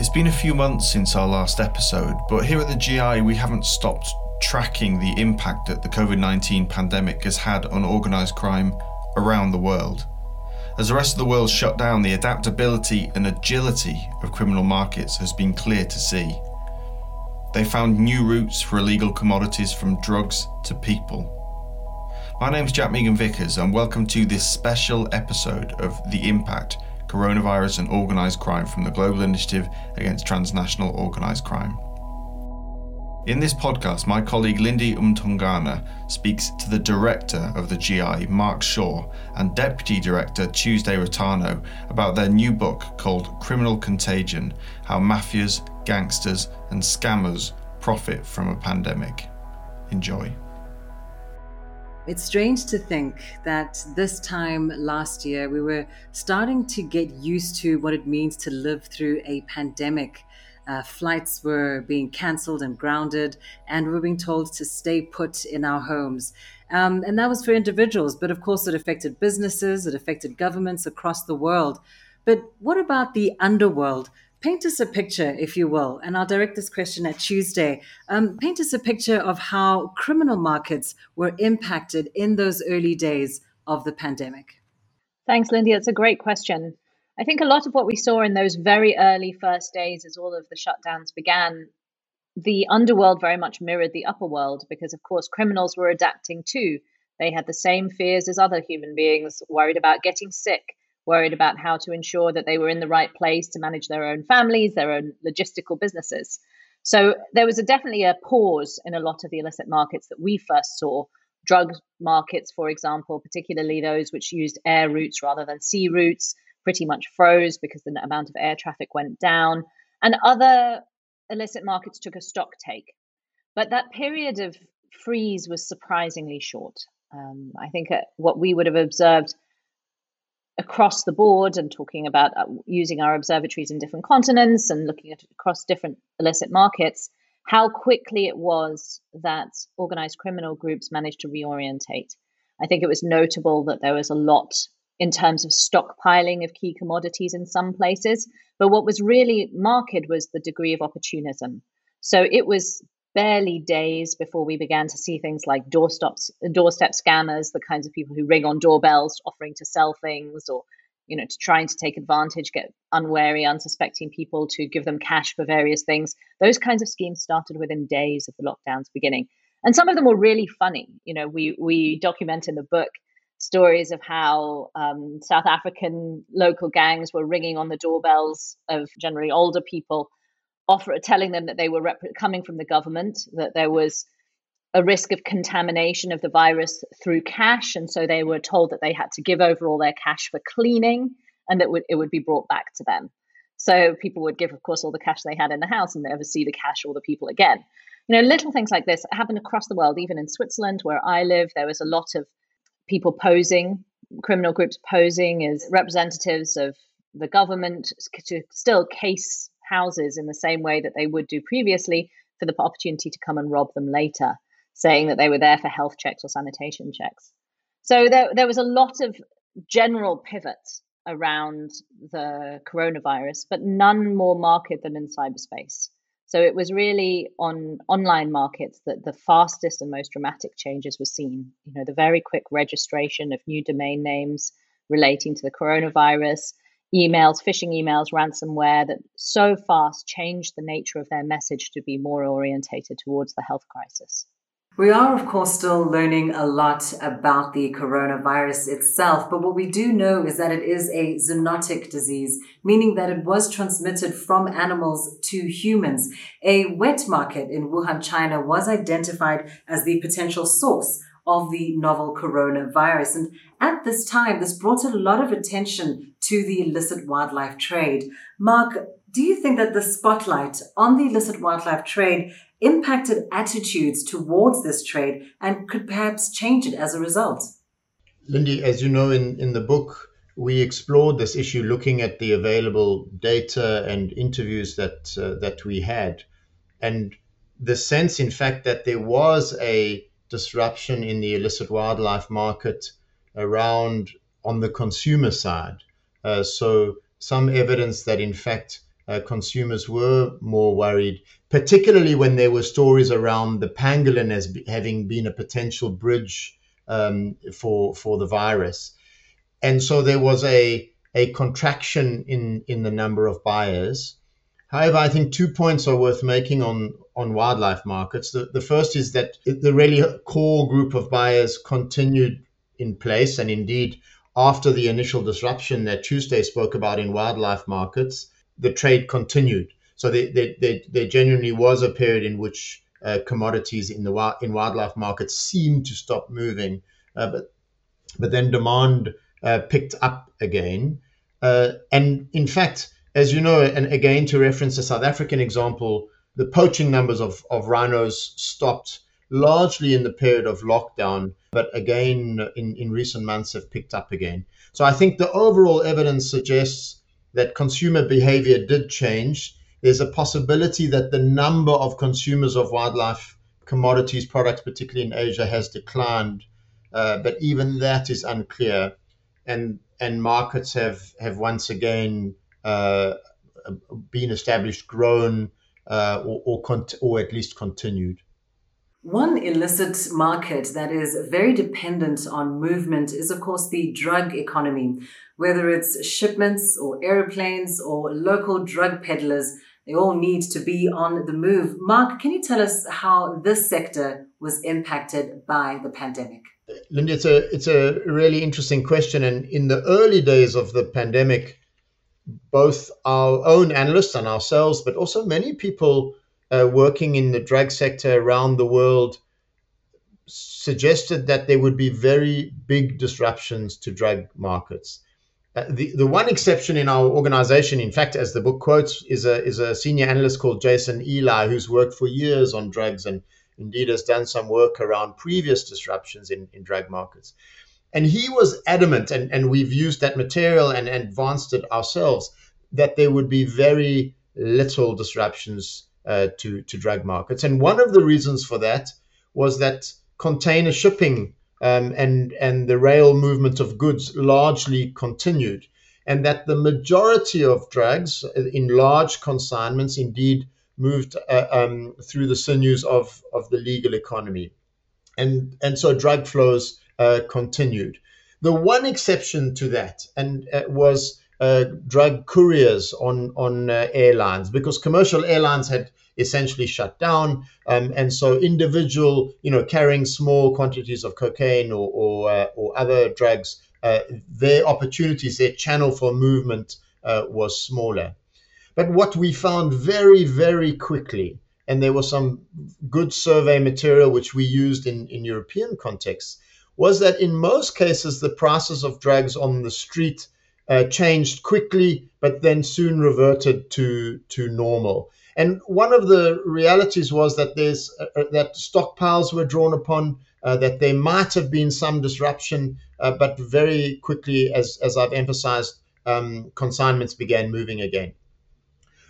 It's been a few months since our last episode, but here at the GI, we haven't stopped tracking the impact that the COVID 19 pandemic has had on organised crime around the world. As the rest of the world shut down, the adaptability and agility of criminal markets has been clear to see. They found new routes for illegal commodities from drugs to people. My name's Jack Megan Vickers, and welcome to this special episode of The Impact Coronavirus and Organised Crime from the Global Initiative Against Transnational Organised Crime. In this podcast, my colleague Lindy Mtongana speaks to the director of the GI, Mark Shaw, and deputy director Tuesday Reitano about their new book called Criminal Contagion How Mafias, Gangsters, and Scammers Profit from a Pandemic. Enjoy. It's strange to think that this time last year we were starting to get used to what it means to live through a pandemic. Uh, flights were being cancelled and grounded, and we were being told to stay put in our homes. Um, and that was for individuals, but of course, it affected businesses, it affected governments across the world. But what about the underworld? Paint us a picture, if you will, and I'll direct this question at Tuesday. Um, paint us a picture of how criminal markets were impacted in those early days of the pandemic. Thanks, Lindy. That's a great question. I think a lot of what we saw in those very early first days as all of the shutdowns began, the underworld very much mirrored the upper world because, of course, criminals were adapting too. They had the same fears as other human beings, worried about getting sick, worried about how to ensure that they were in the right place to manage their own families, their own logistical businesses. So there was a, definitely a pause in a lot of the illicit markets that we first saw. Drug markets, for example, particularly those which used air routes rather than sea routes, pretty much froze because the amount of air traffic went down. And other illicit markets took a stock take. But that period of freeze was surprisingly short. Um, I think uh, what we would have observed across the board and talking about uh, using our observatories in different continents and looking at across different illicit markets, how quickly it was that organized criminal groups managed to reorientate. I think it was notable that there was a lot in terms of stockpiling of key commodities in some places, but what was really marked was the degree of opportunism. So it was barely days before we began to see things like doorsteps, doorstep scammers, the kinds of people who ring on doorbells offering to sell things or you know, to trying to take advantage, get unwary, unsuspecting people to give them cash for various things. Those kinds of schemes started within days of the lockdowns beginning. And some of them were really funny. You know, we we document in the book stories of how um, South African local gangs were ringing on the doorbells of generally older people offer telling them that they were rep- coming from the government, that there was a risk of contamination of the virus through cash, and so they were told that they had to give over all their cash for cleaning, and that it would be brought back to them. So people would give, of course, all the cash they had in the house and never see the cash or the people again. You know, little things like this happen across the world. Even in Switzerland, where I live, there was a lot of people posing, criminal groups posing as representatives of the government to still case houses in the same way that they would do previously for the opportunity to come and rob them later, saying that they were there for health checks or sanitation checks. So there, there was a lot of general pivots around the coronavirus, but none more marked than in cyberspace. So it was really on online markets that the fastest and most dramatic changes were seen. You know, the very quick registration of new domain names relating to the coronavirus, emails, phishing emails, ransomware that so fast changed the nature of their message to be more orientated towards the health crisis. We are, of course, still learning a lot about the coronavirus itself, but what we do know is that it is a zoonotic disease, meaning that it was transmitted from animals to humans. A wet market in Wuhan, China was identified as the potential source of the novel coronavirus. And at this time, this brought a lot of attention to the illicit wildlife trade. Mark, do you think that the spotlight on the illicit wildlife trade impacted attitudes towards this trade and could perhaps change it as a result? Lindy, as you know, in, in the book, we explored this issue looking at the available data and interviews that uh, that we had, and the sense, in fact, that there was a disruption in the illicit wildlife market around on the consumer side. Uh, so some evidence that in fact uh, consumers were more worried, particularly when there were stories around the pangolin as having been a potential bridge um, for for the virus, and so there was a a contraction in in the number of buyers. However, I think two points are worth making on on wildlife markets. The, the first is that the really core group of buyers continued in place, and indeed, after the initial disruption that Tuesday spoke about in wildlife markets, the trade continued. So there, genuinely was a period in which uh, commodities in the in wildlife markets seemed to stop moving, uh, but but then demand uh, picked up again. Uh, and in fact, as you know, and again to reference the South African example, the poaching numbers of, of rhinos stopped largely in the period of lockdown, but again in, in recent months have picked up again. So I think the overall evidence suggests that consumer behavior did change. There's a possibility that the number of consumers of wildlife commodities products, particularly in Asia, has declined, uh, but even that is unclear. And and markets have have once again been established, grown, uh, or or, cont- or at least continued. One illicit market that is very dependent on movement is, of course, the drug economy. Whether it's shipments or aeroplanes or local drug peddlers, they all need to be on the move. Mark, can you tell us how this sector was impacted by the pandemic? Lindy, it's a it's a really interesting question. And in the early days of the pandemic, both our own analysts and ourselves, but also many people uh, working in the drug sector around the world suggested that there would be very big disruptions to drug markets. Uh, the, the one exception in our organization, in fact, as the book quotes, is a, is a senior analyst called Jason Eligh, who's worked for years on drugs and indeed has done some work around previous disruptions in, in drug markets. And he was adamant, and, and we've used that material and, and advanced it ourselves, that there would be very little disruptions uh, to, to drug markets. And one of the reasons for that was that container shipping um, and, and the rail movement of goods largely continued, and that the majority of drugs in large consignments indeed moved uh, um, through the sinews of, of the legal economy. And, and so drug flows uh, continued. The one exception to that and uh, was uh, drug couriers on on uh, airlines because commercial airlines had essentially shut down, um, and so individual, you know, carrying small quantities of cocaine or or, uh, or other drugs, uh, their opportunities, their channel for movement was smaller. But what we found very very quickly, and there was some good survey material which we used in in European contexts, was that in most cases the prices of drugs on the street uh, changed quickly, but then soon reverted to to normal. And one of the realities was that there's uh, uh, that stockpiles were drawn upon, uh, that there might have been some disruption, uh, but very quickly, as as I've emphasized, um, consignments began moving again.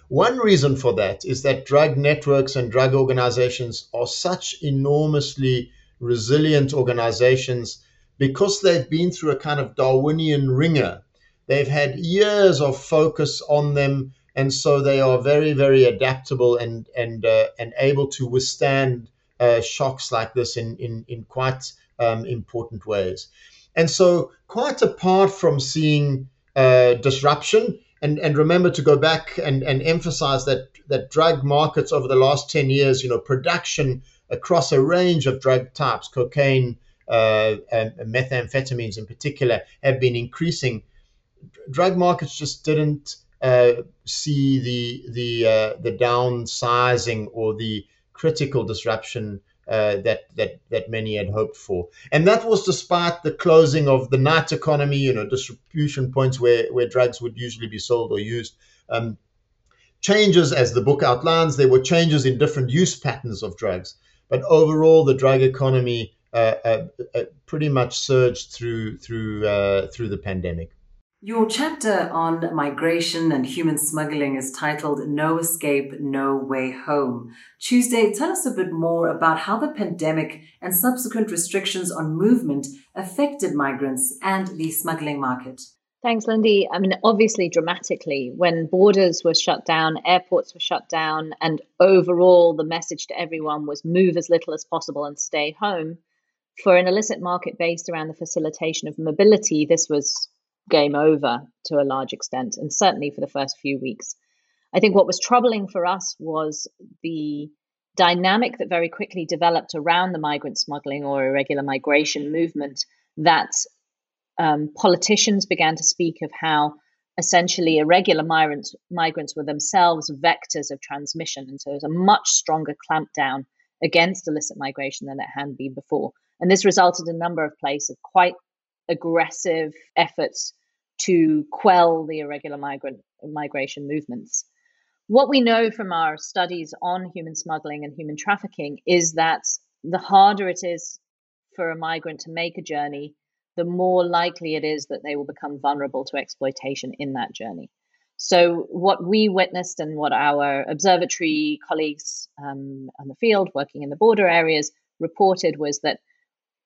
One reason for that is that drug networks and drug organizations are such enormously resilient organizations because they've been through a kind of Darwinian ringer. They've had years of focus on them, and so they are very, very adaptable and and uh, and able to withstand uh, shocks like this in in in quite um, important ways. And so, quite apart from seeing uh, disruption, and and remember to go back and and emphasize that that drug markets over the last ten years, you know, production across a range of drug types, cocaine. Uh, and methamphetamines in particular have been increasing drug markets just didn't uh, see the the uh, the downsizing or the critical disruption uh, that that that many had hoped for, and that was despite the closing of the night economy, you know, distribution points where where drugs would usually be sold or used. Um, changes, as the book outlines, there were changes in different use patterns of drugs, but overall, the drug economy uh, uh, uh, pretty much surged through through through the pandemic. Your chapter on migration and human smuggling is titled No Escape, No Way Home. Tuesday, tell us a bit more about how the pandemic and subsequent restrictions on movement affected migrants and the smuggling market. Thanks, Lindy. I mean, obviously, dramatically, when borders were shut down, airports were shut down, and overall the message to everyone was move as little as possible and stay home. For an illicit market based around the facilitation of mobility, this was game over to a large extent, and certainly for the first few weeks. I think what was troubling for us was the dynamic that very quickly developed around the migrant smuggling or irregular migration movement that um, politicians began to speak of how essentially irregular migrants migrants were themselves vectors of transmission, and so it was a much stronger clampdown against illicit migration than it had been before. And this resulted in a number of places of quite aggressive efforts to quell the irregular migrant migration movements. What we know from our studies on human smuggling and human trafficking is that the harder it is for a migrant to make a journey, the more likely it is that they will become vulnerable to exploitation in that journey. So, what we witnessed and what our observatory colleagues um, on the field working in the border areas reported was that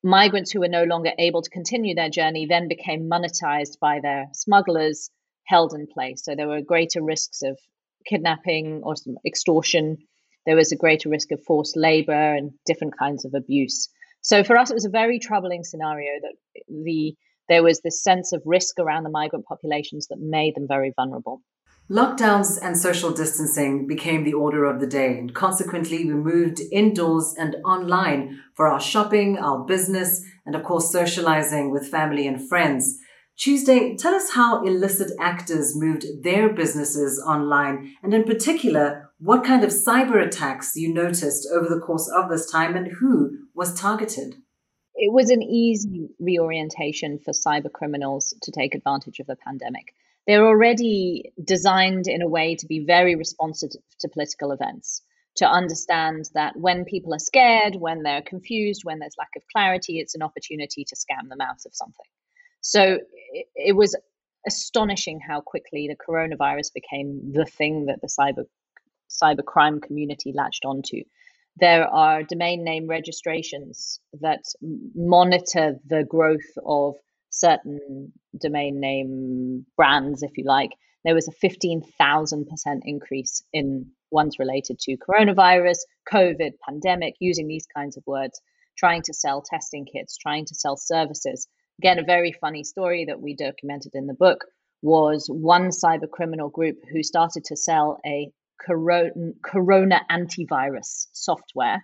migrants who were no longer able to continue their journey then became monetized by their smugglers held in place. So, there were greater risks of kidnapping or extortion. There was a greater risk of forced labor and different kinds of abuse. So for us, it was a very troubling scenario that the there was this sense of risk around the migrant populations that made them very vulnerable. Lockdowns and social distancing became the order of the day, and consequently, we moved indoors and online for our shopping, our business, and of course, socializing with family and friends. Tuesday, tell us how illicit actors moved their businesses online, and in particular, what kind of cyber attacks you noticed over the course of this time and who was targeted. It was an easy reorientation for cyber criminals to take advantage of the pandemic. They're already designed in a way to be very responsive to political events, to understand that when people are scared, when they're confused, when there's lack of clarity, it's an opportunity to scam them out of something. So it, was astonishing how quickly the coronavirus became the thing that the cyber cybercrime community latched onto. There are domain name registrations that monitor the growth of certain domain name brands, if you like. There was a 15,000% increase in ones related to coronavirus, COVID, pandemic, using these kinds of words, trying to sell testing kits, trying to sell services. Again, a very funny story that we documented in the book was one cyber criminal group who started to sell a corona, corona antivirus software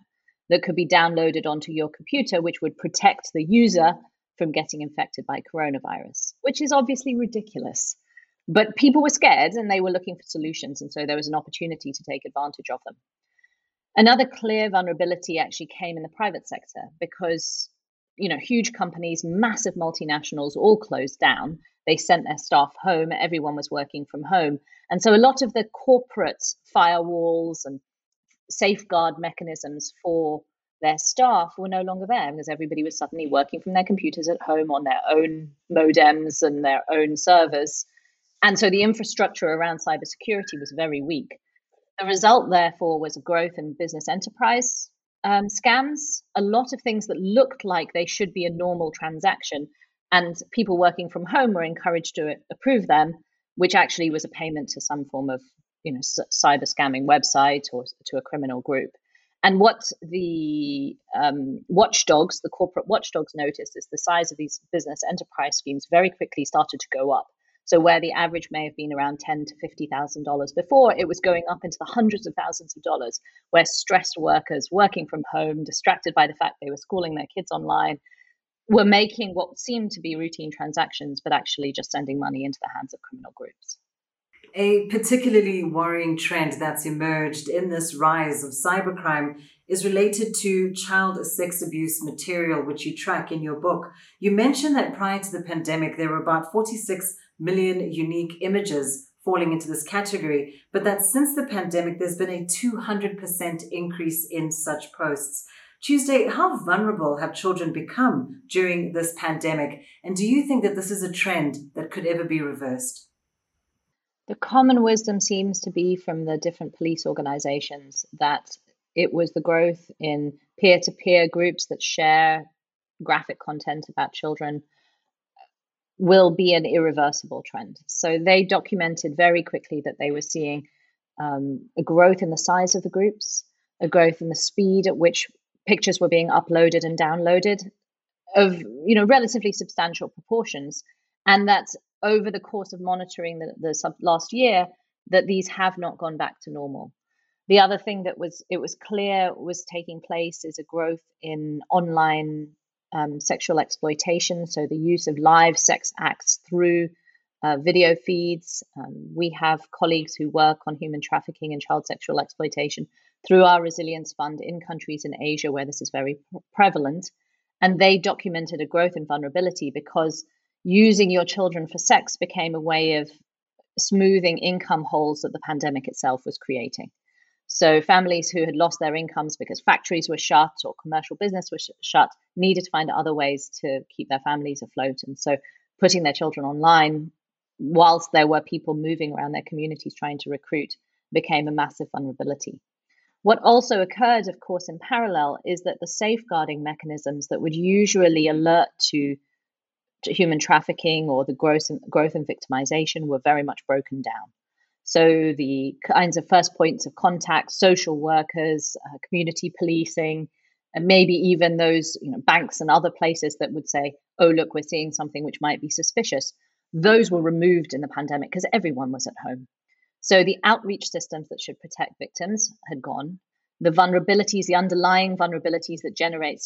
that could be downloaded onto your computer, which would protect the user from getting infected by coronavirus, which is obviously ridiculous. But people were scared and they were looking for solutions. And so there was an opportunity to take advantage of them. Another clear vulnerability actually came in the private sector because, you know, huge companies, massive multinationals all closed down. They sent their staff home. Everyone was working from home. And so a lot of the corporate firewalls and safeguard mechanisms for their staff were no longer there because everybody was suddenly working from their computers at home on their own modems and their own servers. And so the infrastructure around cybersecurity was very weak. The result, therefore, was a growth in business enterprise um, scams. A lot of things that looked like they should be a normal transaction, and people working from home were encouraged to approve them which actually was a payment to some form of you know cyber scamming website or to a criminal group. And what the um, watchdogs, the corporate watchdogs, noticed is the size of these business enterprise schemes very quickly started to go up. So where the average may have been around ten to fifty thousand dollars before, it was going up into the hundreds of thousands of dollars. Where stressed workers working from home, distracted by the fact they were schooling their kids online, were making what seemed to be routine transactions, but actually just sending money into the hands of criminal groups. A particularly worrying trend that's emerged in this rise of cybercrime is related to child sex abuse material, which you track in your book. You mentioned that prior to the pandemic, there were about 46 million unique images falling into this category, but that since the pandemic, there's been a 200% increase in such posts. Tuesday, how vulnerable have children become during this pandemic? And do you think that this is a trend that could ever be reversed? The common wisdom seems to be from the different police organizations that it was the growth in peer to peer groups that share graphic content about children will be an irreversible trend. So they documented very quickly that they were seeing um, a growth in the size of the groups, a growth in the speed at which pictures were being uploaded and downloaded of you know relatively substantial proportions and that over the course of monitoring the, the sub last year that these have not gone back to normal the other thing that was it was clear was taking place is a growth in online um, sexual exploitation so the use of live sex acts through uh, video feeds um, we have colleagues who work on human trafficking and child sexual exploitation through our resilience fund in countries in asia where this is very prevalent and they documented a growth in vulnerability because using your children for sex became a way of smoothing income holes that the pandemic itself was creating. So, families who had lost their incomes because factories were shut or commercial business was sh- shut needed to find other ways to keep their families afloat. And so, putting their children online, whilst there were people moving around their communities trying to recruit, became a massive vulnerability. What also occurred, of course, in parallel is that the safeguarding mechanisms that would usually alert to, to human trafficking or the growth and, growth and victimization were very much broken down. So the kinds of first points of contact, social workers, uh, community policing, and maybe even those you know, banks and other places that would say, "Oh, look, we're seeing something which might be suspicious." Those were removed in the pandemic because everyone was at home. So the outreach systems that should protect victims had gone. The vulnerabilities, the underlying vulnerabilities that generate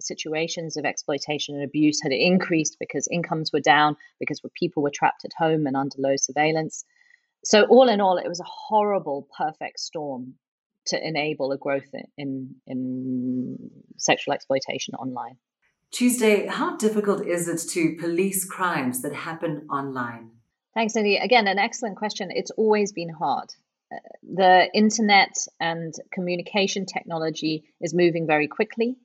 situations of exploitation and abuse had increased because incomes were down, because people were trapped at home and under low surveillance. So all in all, it was a horrible, perfect storm to enable a growth in in sexual exploitation online. Tuesday, how difficult is it to police crimes that happen online? Thanks, Cindy. Again, an excellent question. It's always been hard. Uh, the internet and communication technology is moving very quickly.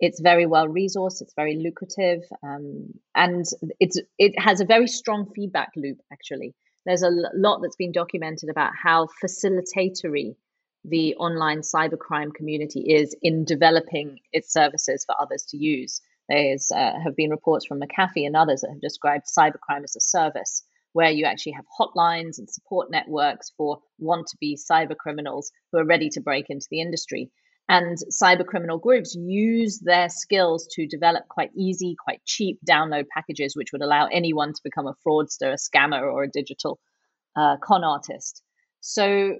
It's very well resourced. It's very lucrative, um, and it's it has a very strong feedback loop. Actually, there's a lot that's been documented about how facilitatory the online cybercrime community is in developing its services for others to use. There uh, have been reports from McAfee and others that have described cybercrime as a service where you actually have hotlines and support networks for want to be cyber criminals who are ready to break into the industry. And cyber criminal groups use their skills to develop quite easy, quite cheap download packages, which would allow anyone to become a fraudster, a scammer, or a digital uh, con artist. So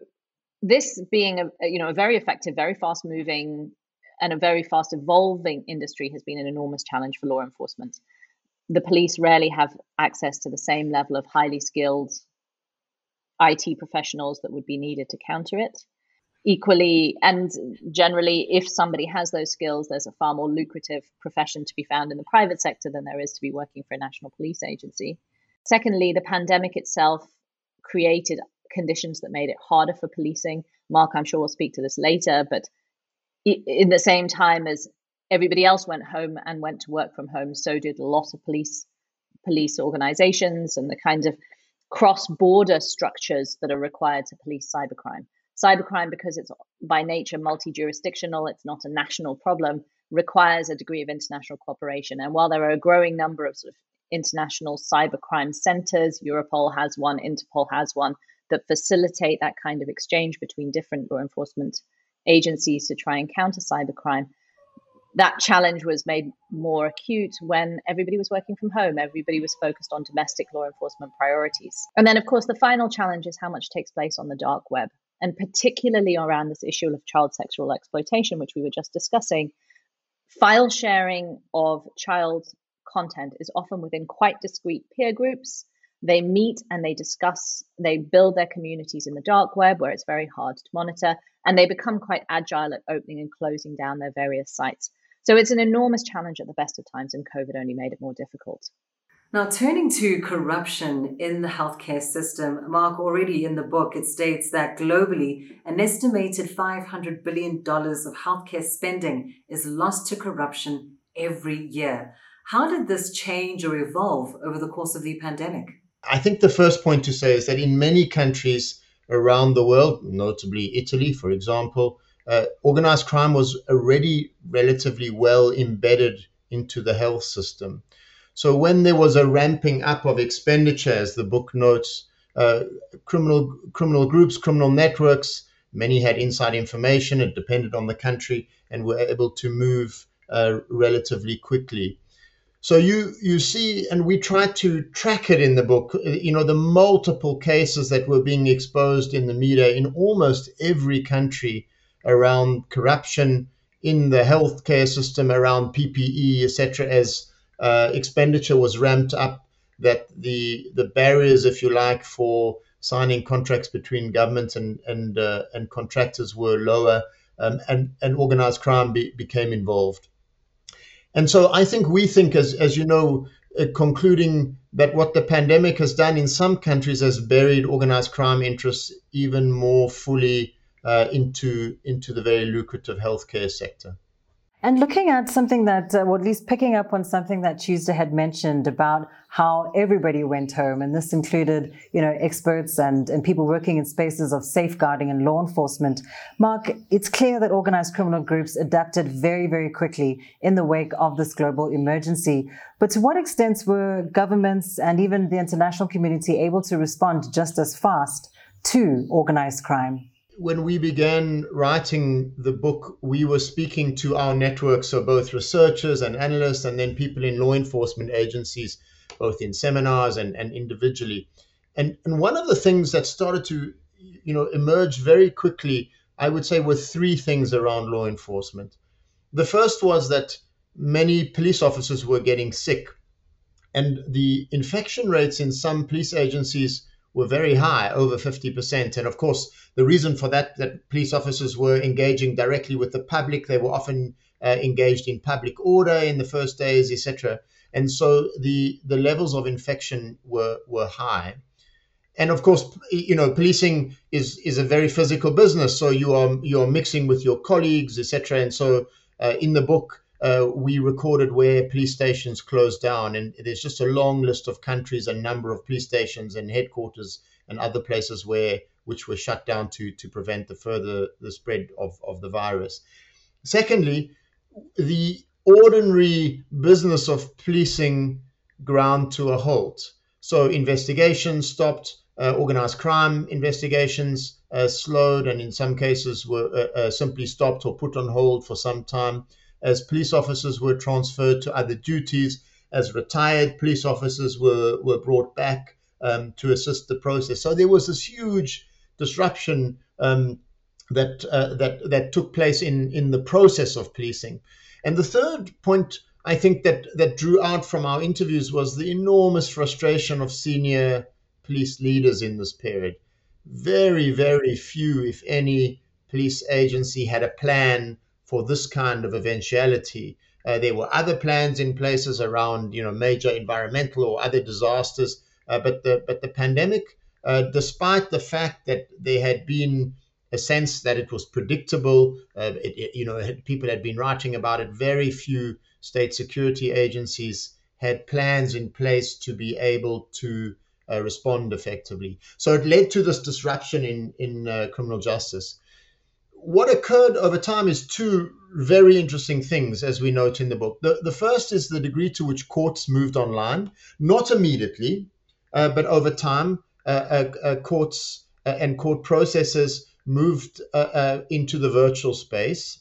this being a you know a very effective, very fast moving, and a very fast evolving industry has been an enormous challenge for law enforcement the police rarely have access to the same level of highly skilled IT professionals that would be needed to counter it. Equally, and generally, if somebody has those skills, there's a far more lucrative profession to be found in the private sector than there is to be working for a national police agency. Secondly, the pandemic itself created conditions that made it harder for policing. Mark, I'm sure, we'll speak to this later, but in the same time as everybody else went home and went to work from home. So did a lot of police police organizations and the kind of cross-border structures that are required to police cybercrime. Cybercrime, because it's by nature multi-jurisdictional, it's not a national problem, requires a degree of international cooperation. And while there are a growing number of sort of international cybercrime centers, Europol has one, Interpol has one, that facilitate that kind of exchange between different law enforcement agencies to try and counter cybercrime that challenge was made more acute when everybody was working from home. Everybody was focused on domestic law enforcement priorities. And then, of course, the final challenge is how much takes place on the dark web, and particularly around this issue of child sexual exploitation, which we were just discussing. File sharing of child content is often within quite discrete peer groups. They meet and they discuss, they build their communities in the dark web where it's very hard to monitor, and they become quite agile at opening and closing down their various sites. So it's an enormous challenge at the best of times, and COVID only made it more difficult. Now, turning to corruption in the healthcare system, Mark, already in the book, it states that globally, an estimated $500 billion of healthcare spending is lost to corruption every year. How did this change or evolve over the course of the pandemic? I think the first point to say is that in many countries around the world, notably Italy, for example, uh, organized crime was already relatively well embedded into the health system. So when there was a ramping up of expenditure, as the book notes, uh, criminal criminal groups, criminal networks, many had inside information. It depended on the country, and were able to move uh, relatively quickly. So you you see, and we try to track it in the book. You know the multiple cases that were being exposed in the media in almost every country around corruption in the healthcare system, around PPE, etc. As uh, expenditure was ramped up, that the the barriers, if you like, for signing contracts between governments and and uh, and contractors were lower, um, and and organized crime be, became involved. And so I think we think, as, as you know, uh, concluding that what the pandemic has done in some countries has buried organized crime interests even more fully uh, into, into the very lucrative healthcare sector. And looking at something that, uh, or at least picking up on something that Tuesday had mentioned about how everybody went home, and this included, you know, experts and, and people working in spaces of safeguarding and law enforcement. Mark, it's clear that organized criminal groups adapted very, very quickly in the wake of this global emergency. But to what extent were governments and even the international community able to respond just as fast to organized crime? When we began writing the book, we were speaking to our network, so both researchers and analysts, and then people in law enforcement agencies, both in seminars and, and individually. And, and one of the things that started to you know, emerge very quickly, I would say, were three things around law enforcement. The first was that many police officers were getting sick, and the infection rates in some police agencies were very high, over 50%. And of course, the reason for that, that police officers were engaging directly with the public. They were often uh, engaged in public order in the first days, etc. And so the, the levels of infection were, were high. And of course, you know, policing is, is a very physical business. So you are, you are mixing with your colleagues, etc. And so uh, in the book, uh, we recorded where police stations closed down, and there's just a long list of countries and number of police stations and headquarters and other places where which were shut down to to prevent the further the spread of, of the virus. Secondly, the ordinary business of policing ground to a halt. So investigations stopped, uh, organized crime investigations uh, slowed, and in some cases were uh, uh simply stopped or put on hold for some time as police officers were transferred to other duties, as retired police officers were, were brought back um, to assist the process. So there was this huge disruption um, that, uh, that, that took place in, in the process of policing. And the third point I think that, that drew out from our interviews was the enormous frustration of senior police leaders in this period. Very, very few, if any, police agency had a plan for this kind of eventuality. Uh, there were other plans in places around, you know, major environmental or other disasters, uh, but the but the pandemic, uh, despite the fact that there had been a sense that it was predictable, uh, it, it, you know, people had been writing about it. Very few state security agencies had plans in place to be able to uh, respond effectively. So it led to this disruption in in uh, criminal justice what occurred over time is two very interesting things, as we note in the book. The, the first is the degree to which courts moved online, not immediately, uh, but over time, uh, uh, uh courts uh, and court processes moved into the virtual space.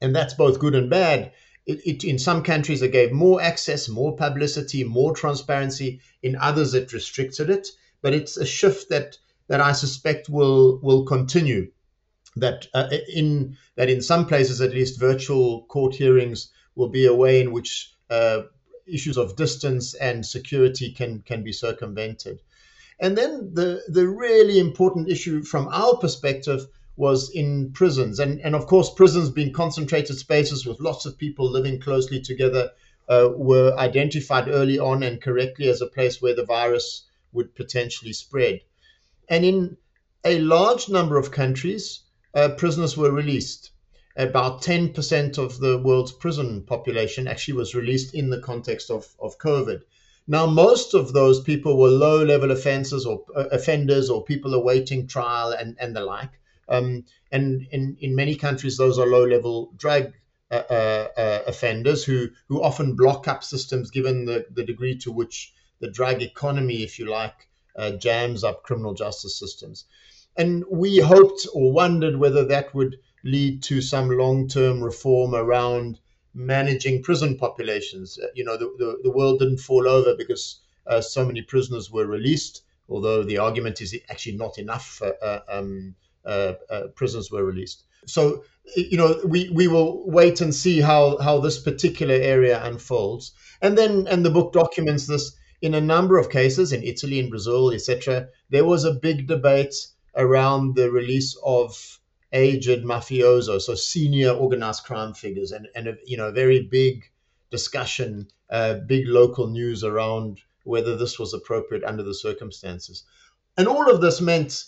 And that's both good and bad. It, it, in some countries, it gave more access, more publicity, more transparency. In others, it restricted it. But it's a shift that, that I suspect will, will continue that uh, in that in some places at least virtual court hearings will be a way in which uh, issues of distance and security can can be circumvented. And then the the really important issue from our perspective was in prisons, and and of course prisons being concentrated spaces with lots of people living closely together uh, were identified early on and correctly as a place where the virus would potentially spread. And in a large number of countries, uh, prisoners were released. About 10% of the world's prison population actually was released in the context of, of COVID. Now, most of those people were low level offenses or uh, offenders or people awaiting trial and, and the like. Um, and in, in many countries, those are low level drug uh, uh, uh, offenders who, who often block up systems given the, the degree to which the drug economy, if you like, uh, jams up criminal justice systems. And we hoped or wondered whether that would lead to some long term reform around managing prison populations. Uh, you know, the, the, the, world didn't fall over because uh, so many prisoners were released, although the argument is actually not enough uh, um, prisoners were released. So you know we we will wait and see how how this particular area unfolds and then and the book documents this in a number of cases in Italy in Brazil etc there was a big debate around the release of aged mafiosos so senior organized crime figures and and a, you know very big discussion uh, big local news around whether this was appropriate under the circumstances and all of this meant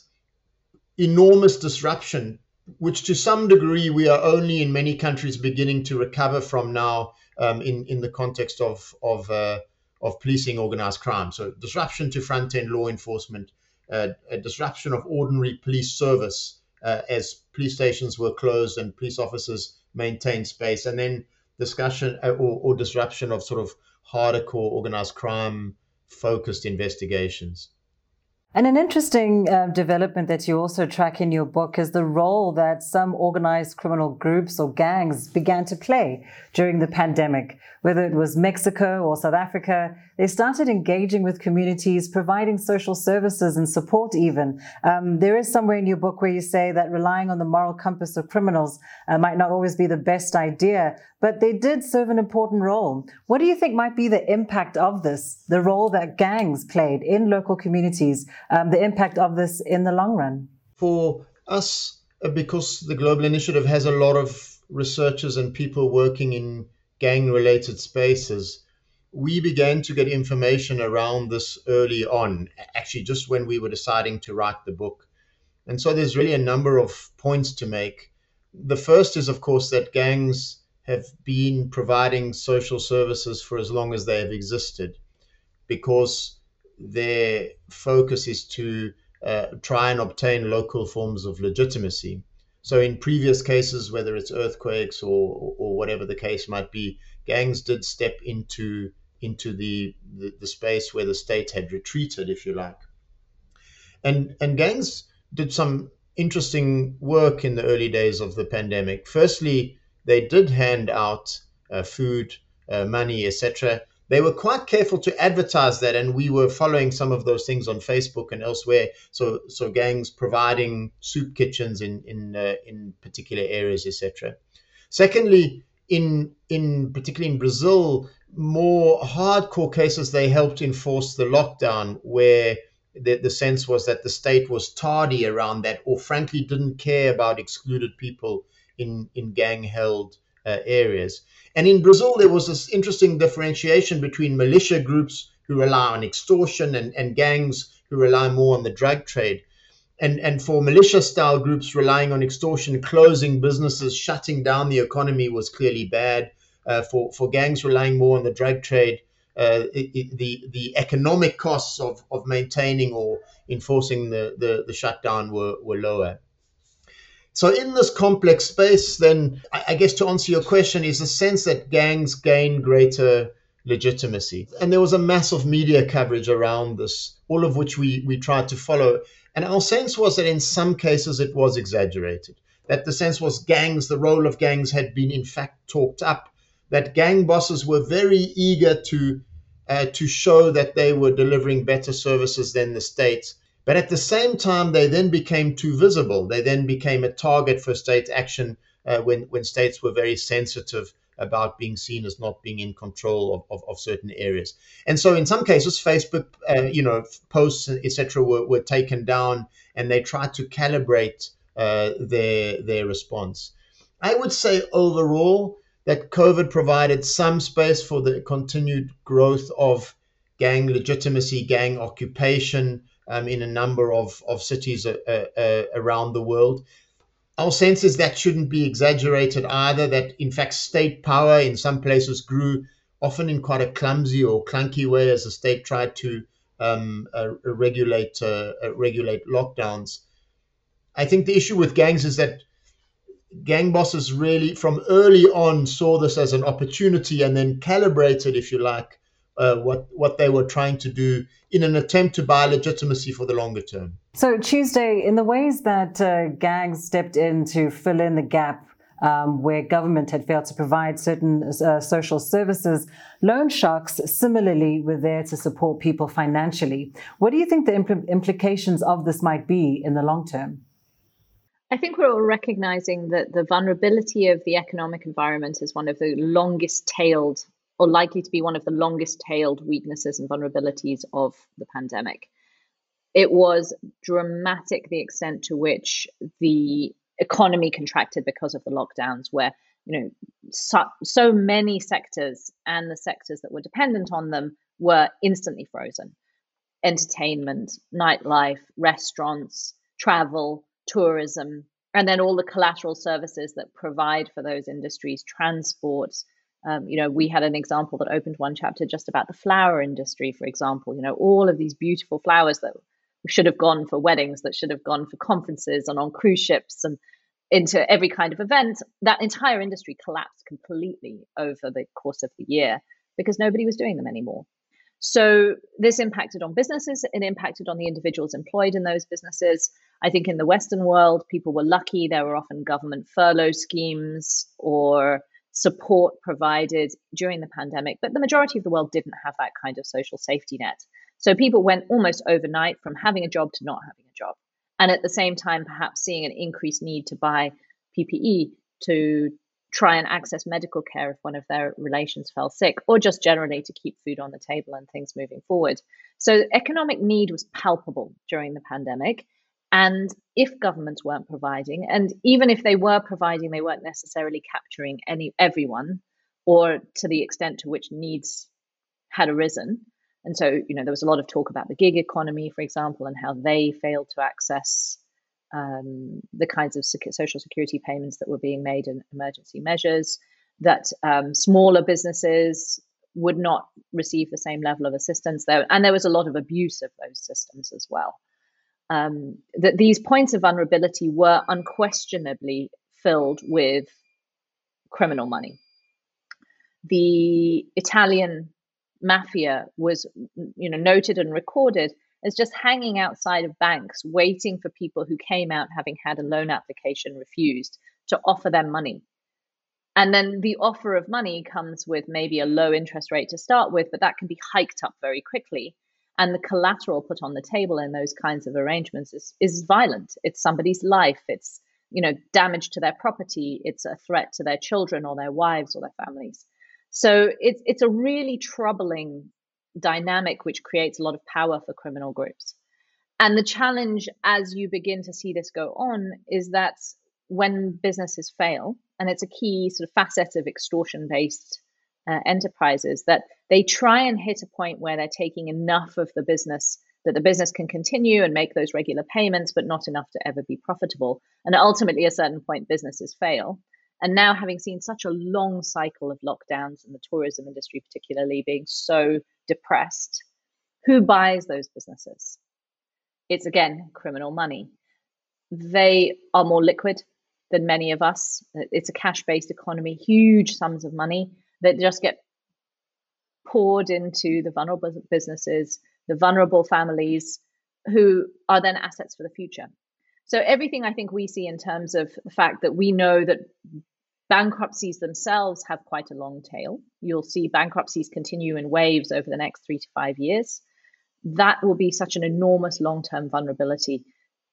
enormous disruption which to some degree we are only in many countries beginning to recover from now um, in, in the context of, of, uh, of policing organized crime. So, disruption to front end law enforcement, a disruption of ordinary police service uh, as police stations were closed and police officers maintained space, and then discussion uh, or, or disruption of sort of hardcore organized crime focused investigations. And an interesting uh, development that you also track in your book is the role that some organized criminal groups or gangs began to play during the pandemic. Whether it was Mexico or South Africa, they started engaging with communities, providing social services and support, even. Um, there is somewhere in your book where you say that relying on the moral compass of criminals uh, might not always be the best idea, but they did serve an important role. What do you think might be the impact of this, the role that gangs played in local communities, um, the impact of this in the long run? For us, uh, because the Global Initiative has a lot of researchers and people working in gang related spaces, we began to get information around this early on, actually, just when we were deciding to write the book. And so there's really a number of points to make. The first is, of course, that gangs have been providing social services for as long as they have existed because their focus is to uh, try and obtain local forms of legitimacy. So, in previous cases, whether it's earthquakes or, or whatever the case might be, gangs did step into into the, the, the space where the state had retreated, if you like. And and gangs did some interesting work in the early days of the pandemic. Firstly, they did hand out uh, food, uh, money, etc. They were quite careful to advertise that, and we were following some of those things on Facebook and elsewhere. So, so gangs providing soup kitchens in in uh, in particular areas, etc. Secondly, in in particularly in Brazil, more hardcore cases they helped enforce the lockdown, where the, the sense was that the state was tardy around that, or frankly didn't care about excluded people in, in gang held areas. And in Brazil, there was this interesting differentiation between militia groups who rely on extortion and, and gangs who rely more on the drug trade. And, and for militia style groups relying on extortion, closing businesses, shutting down the economy was clearly bad. Uh, for, for gangs relying more on the drug trade, uh, it, it, the the economic costs of, of maintaining or enforcing the, the, the shutdown were, were lower. So in this complex space, then I guess to answer your question is a sense that gangs gain greater legitimacy. And there was a massive media coverage around this, all of which we, we tried to follow. And our sense was that in some cases it was exaggerated. That the sense was gangs, the role of gangs had been in fact talked up. That gang bosses were very eager to uh, to show that they were delivering better services than the state but at the same time, they then became too visible. They then became a target for state action uh, when, when states were very sensitive about being seen as not being in control of, of, of certain areas. And so in some cases, Facebook, uh, you know, posts, etc., were, were taken down and they tried to calibrate uh, their, their response. I would say overall that COVID provided some space for the continued growth of gang legitimacy, gang occupation, um, in a number of, of cities uh, uh, uh, around the world. Our sense is that shouldn't be exaggerated either, that in fact state power in some places grew often in quite a clumsy or clunky way as the state tried to um, uh, regulate uh, regulate lockdowns. I think the issue with gangs is that gang bosses really, from early on, saw this as an opportunity and then calibrated, if you like, uh, what what they were trying to do in an attempt to buy legitimacy for the longer term. So Tuesday, in the ways that uh, gangs stepped in to fill in the gap um, where government had failed to provide certain uh, social services, loan sharks similarly were there to support people financially. What do you think the impl- implications of this might be in the long term? I think we're all recognizing that the vulnerability of the economic environment is one of the longest tailed, or likely to be one of the longest tailed weaknesses and vulnerabilities of the pandemic. It was dramatic the extent to which the economy contracted because of the lockdowns, where you know so, so many sectors and the sectors that were dependent on them were instantly frozen. Entertainment, nightlife, restaurants, travel, tourism, and then all the collateral services that provide for those industries, transport. Um, you know, we had an example that opened one chapter just about the flower industry, for example. You know, all of these beautiful flowers that should have gone for weddings, that should have gone for conferences and on cruise ships and into every kind of event. That entire industry collapsed completely over the course of the year because nobody was doing them anymore. So this impacted on businesses, it impacted on the individuals employed in those businesses. I think in the Western world, people were lucky. There were often government furlough schemes or support provided during the pandemic, but the majority of the world didn't have that kind of social safety net. So people went almost overnight from having a job to not having a job. And at the same time, perhaps seeing an increased need to buy PPE to try and access medical care if one of their relations fell sick, or just generally to keep food on the table and things moving forward. So, economic need was palpable during the pandemic. And if governments weren't providing, and even if they were providing, they weren't necessarily capturing any everyone, or to the extent to which needs had arisen. And so, you know, there was a lot of talk about the gig economy, for example, and how they failed to access um, the kinds of social security payments that were being made in emergency measures, that um, smaller businesses would not receive the same level of assistance there. And there was a lot of abuse of those systems as well. Um, that these points of vulnerability were unquestionably filled with criminal money. The Italian mafia was, you know, noted and recorded as just hanging outside of banks, waiting for people who came out having had a loan application refused to offer them money. And then the offer of money comes with maybe a low interest rate to start with, but that can be hiked up very quickly. And the collateral put on the table in those kinds of arrangements is, is violent. It's somebody's life. It's you know damage to their property. It's a threat to their children or their wives or their families. So it's it's a really troubling dynamic which creates a lot of power for criminal groups. And the challenge as you begin to see this go on is that when businesses fail, and it's a key sort of facet of extortion based uh, enterprises, that they try and hit a point where they're taking enough of the business that the business can continue and make those regular payments, but not enough to ever be profitable. And ultimately, at a certain point, businesses fail. And now, having seen such a long cycle of lockdowns and the tourism industry, particularly, being so depressed, who buys those businesses? It's again criminal money. They are more liquid than many of us. It's a cash based economy, huge sums of money that just get poured into the vulnerable businesses, the vulnerable families who are then assets for the future. So everything I think we see in terms of the fact that we know that Bankruptcies themselves have quite a long tail. You'll see bankruptcies continue in waves over the next three to five years. That will be such an enormous long term vulnerability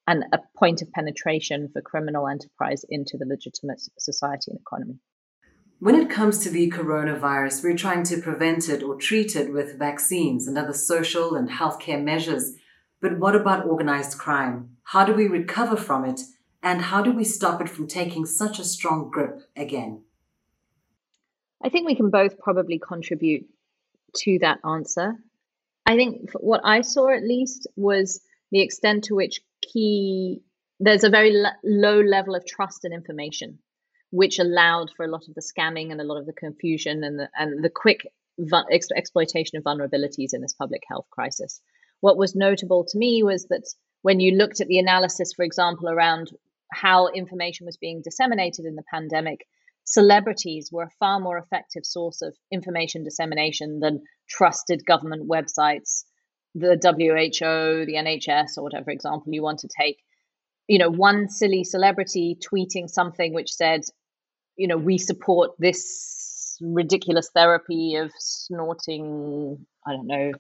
and a point of penetration for criminal enterprise into the legitimate society and economy. When it comes to the coronavirus, we're trying to prevent it or treat it with vaccines and other social and healthcare measures. But what about organized crime? How do we recover from it and how do we stop it from taking such a strong grip again? I think we can both probably contribute to that answer. I think what I saw at least was the extent to which key there's a very low level of trust and information, which allowed for a lot of the scamming and a lot of the confusion and the, and the quick ex- exploitation of vulnerabilities in this public health crisis. What was notable to me was that when you looked at the analysis, for example, around how information was being disseminated in the pandemic, celebrities were a far more effective source of information dissemination than trusted government websites, the WHO, the NHS, or whatever example you want to take. You know, one silly celebrity tweeting something which said, you know, we support this ridiculous therapy of snorting, I don't know,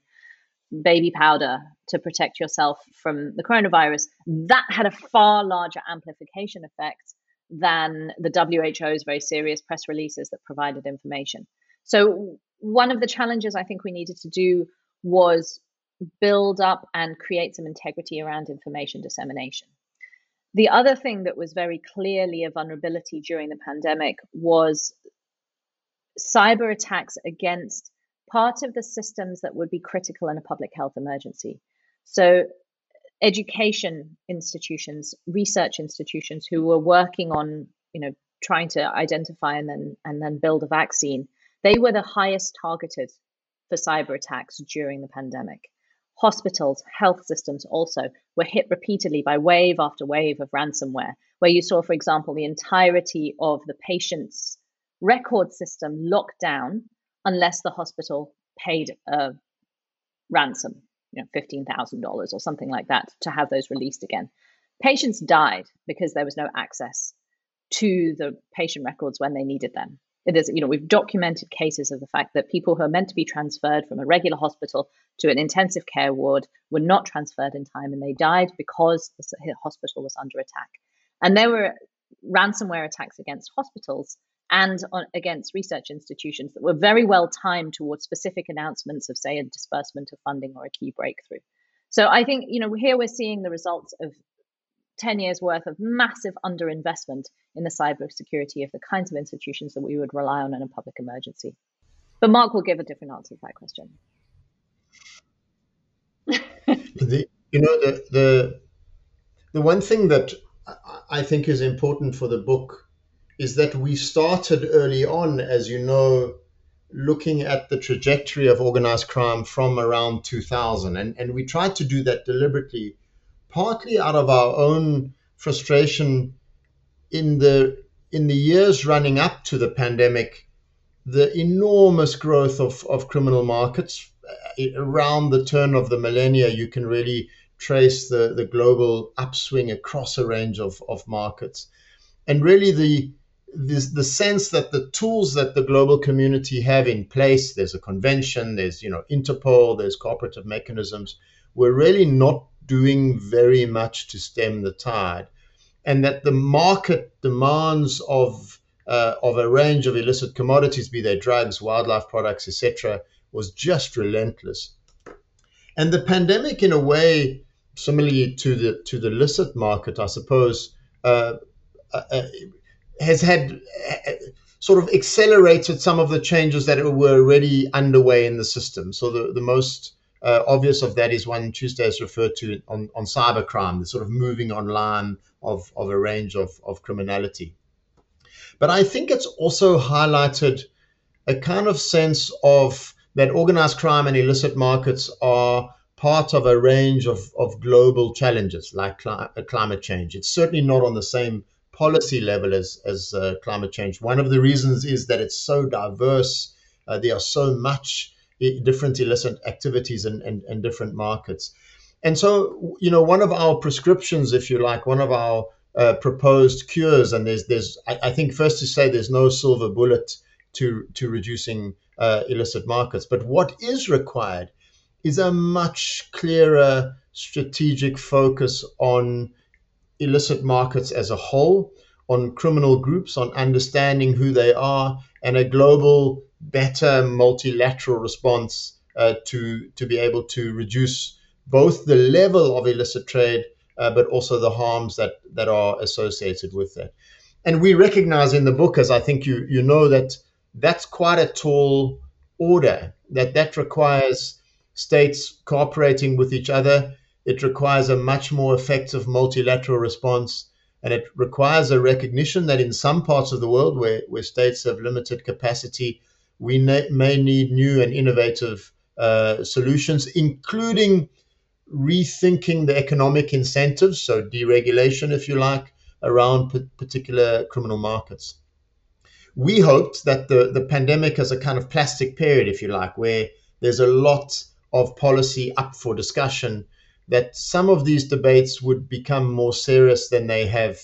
baby powder to protect yourself from the coronavirus, that had a far larger amplification effect than the WHO's very serious press releases that provided information. So, one of the challenges I think we needed to do was build up and create some integrity around information dissemination. The other thing that was very clearly a vulnerability during the pandemic was cyber attacks against part of the systems that would be critical in a public health emergency. So, education institutions, research institutions who were working on, you know, trying to identify and then and then build a vaccine, they were the highest targeted for cyber attacks during the pandemic. Hospitals, health systems also were hit repeatedly by wave after wave of ransomware, where you saw, for example, the entirety of the patient's record system locked down unless the hospital paid a ransom, you know, $15,000 or something like that to have those released again. Patients died because there was no access to the patient records when they needed them. It is, you know, we've documented cases of the fact that people who are meant to be transferred from a regular hospital to an intensive care ward were not transferred in time and they died because the hospital was under attack. And there were ransomware attacks against hospitals and on, against research institutions that were very well timed towards specific announcements of, say, a disbursement of funding or a key breakthrough. So I think, you know, here we're seeing the results of 10 years worth of massive underinvestment in the cybersecurity of the kinds of institutions that we would rely on in a public emergency. But Mark will give a different answer to that question. the, you know, the, the, the one thing that I think is important for the book is that we started early on, as you know, looking at the trajectory of organized crime from around 2000. And, and we tried to do that deliberately, partly out of our own frustration in the in the years running up to the pandemic, the enormous growth of, of criminal markets uh, around the turn of the millennia, you can really trace the, the global upswing across a range of, of markets. And really the this, the sense that the tools that the global community have in place, there's a convention, there's you know Interpol, there's cooperative mechanisms, we're really not doing very much to stem the tide, and that the market demands of uh, of a range of illicit commodities, be they drugs, wildlife products, etc., was just relentless. And the pandemic, in a way, similarly to the to the illicit market, I suppose, uh, uh, uh has had uh, sort of accelerated some of the changes that were already underway in the system. So the, the most uh, obvious of that is one Tuesday has referred to on, on cybercrime, the sort of moving online of, of a range of, of criminality. But I think it's also highlighted a kind of sense of that organized crime and illicit markets are part of a range of, of global challenges like cli- climate change. It's certainly not on the same policy level as, as uh, climate change. One of the reasons is that it's so diverse. Uh, there are so much different illicit activities and, and, and different markets. And so, you know, one of our prescriptions, if you like, one of our uh, proposed cures, and there's, there's, I, I, think first to say there's no silver bullet to to reducing uh, illicit markets, but what is required is a much clearer strategic focus on illicit markets as a whole, on criminal groups, on understanding who they are, and a global, better multilateral response uh, to to be able to reduce both the level of illicit trade, uh, but also the harms that that are associated with that. And we recognize in the book, as I think you you know, that that's quite a tall order. That that requires states cooperating with each other it requires a much more effective multilateral response. And it requires a recognition that in some parts of the world where, where states have limited capacity, we may, need new and innovative uh, solutions, including rethinking the economic incentives, so deregulation, if you like, around particular criminal markets. We hoped that the, the pandemic as a kind of plastic period, if you like, where there's a lot of policy up for discussion, that some of these debates would become more serious than they have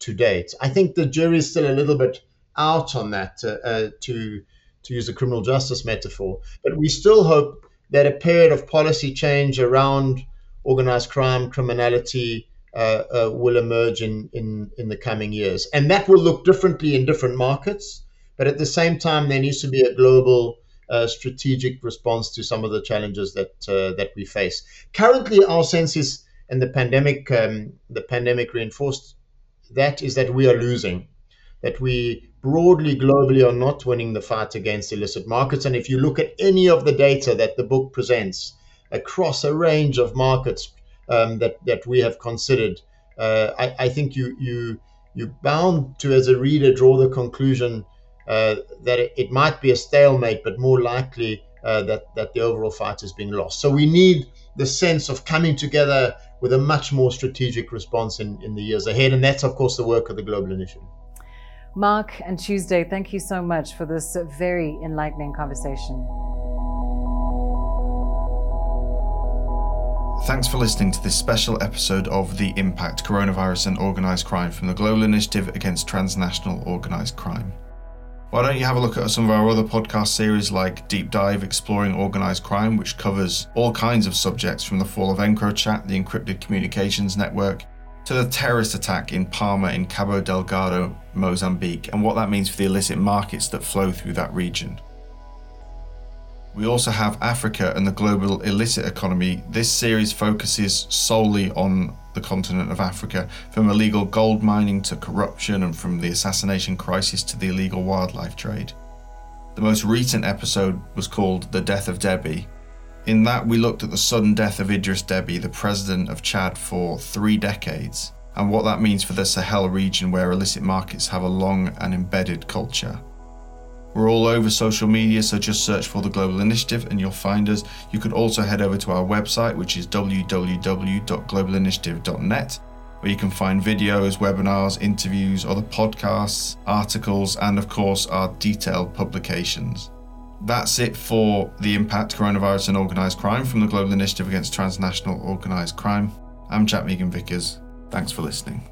to date. I think the jury is still a little bit out on that, uh, uh, to to use a criminal justice metaphor. But we still hope that a period of policy change around organized crime, criminality, uh, uh, will emerge in, in, in the coming years. And that will look differently in different markets. But at the same time, there needs to be a global uh, strategic response to some of the challenges that uh, that we face. Currently, our sense is, and the pandemic um, the pandemic reinforced that is that we are losing, that we broadly globally are not winning the fight against illicit markets. And if you look at any of the data that the book presents across a range of markets um, that that we have considered, uh, I, I, think you you you're bound to, as a reader, draw the conclusion uh, that it, it, might be a stalemate, but more likely uh, that that the overall fight is being lost. So we need the sense of coming together with a much more strategic response in, in the years ahead, and that's of course the work of the Global Initiative. Mark and Tuesday, thank you so much for this very enlightening conversation. Thanks for listening to this special episode of The Impact Coronavirus and Organised Crime from the Global Initiative Against Transnational Organised Crime. Why don't you have a look at some of our other podcast series like Deep Dive Exploring Organised Crime, which covers all kinds of subjects from the fall of EncroChat, the encrypted communications network, to the terrorist attack in Palma in Cabo Delgado, Mozambique, and what that means for the illicit markets that flow through that region. We also have Africa and the global illicit economy. This series focuses solely on the continent of Africa, from illegal gold mining to corruption, and from the assassination crisis to the illegal wildlife trade. The most recent episode was called The Death of Deby, in that, we looked at the sudden death of Idris Deby, the president of Chad, for three decades, and what that means for the Sahel region where illicit markets have a long and embedded culture. We're all over social media, so just search for the Global Initiative and you'll find us. You could also head over to our website, which is www.globalinitiative.net, where you can find videos, webinars, interviews, other podcasts, articles, and of course, our detailed publications. That's it for the impact coronavirus and organised crime from the Global Initiative Against Transnational Organised Crime. I'm Jack Megan Vickers. Thanks for listening.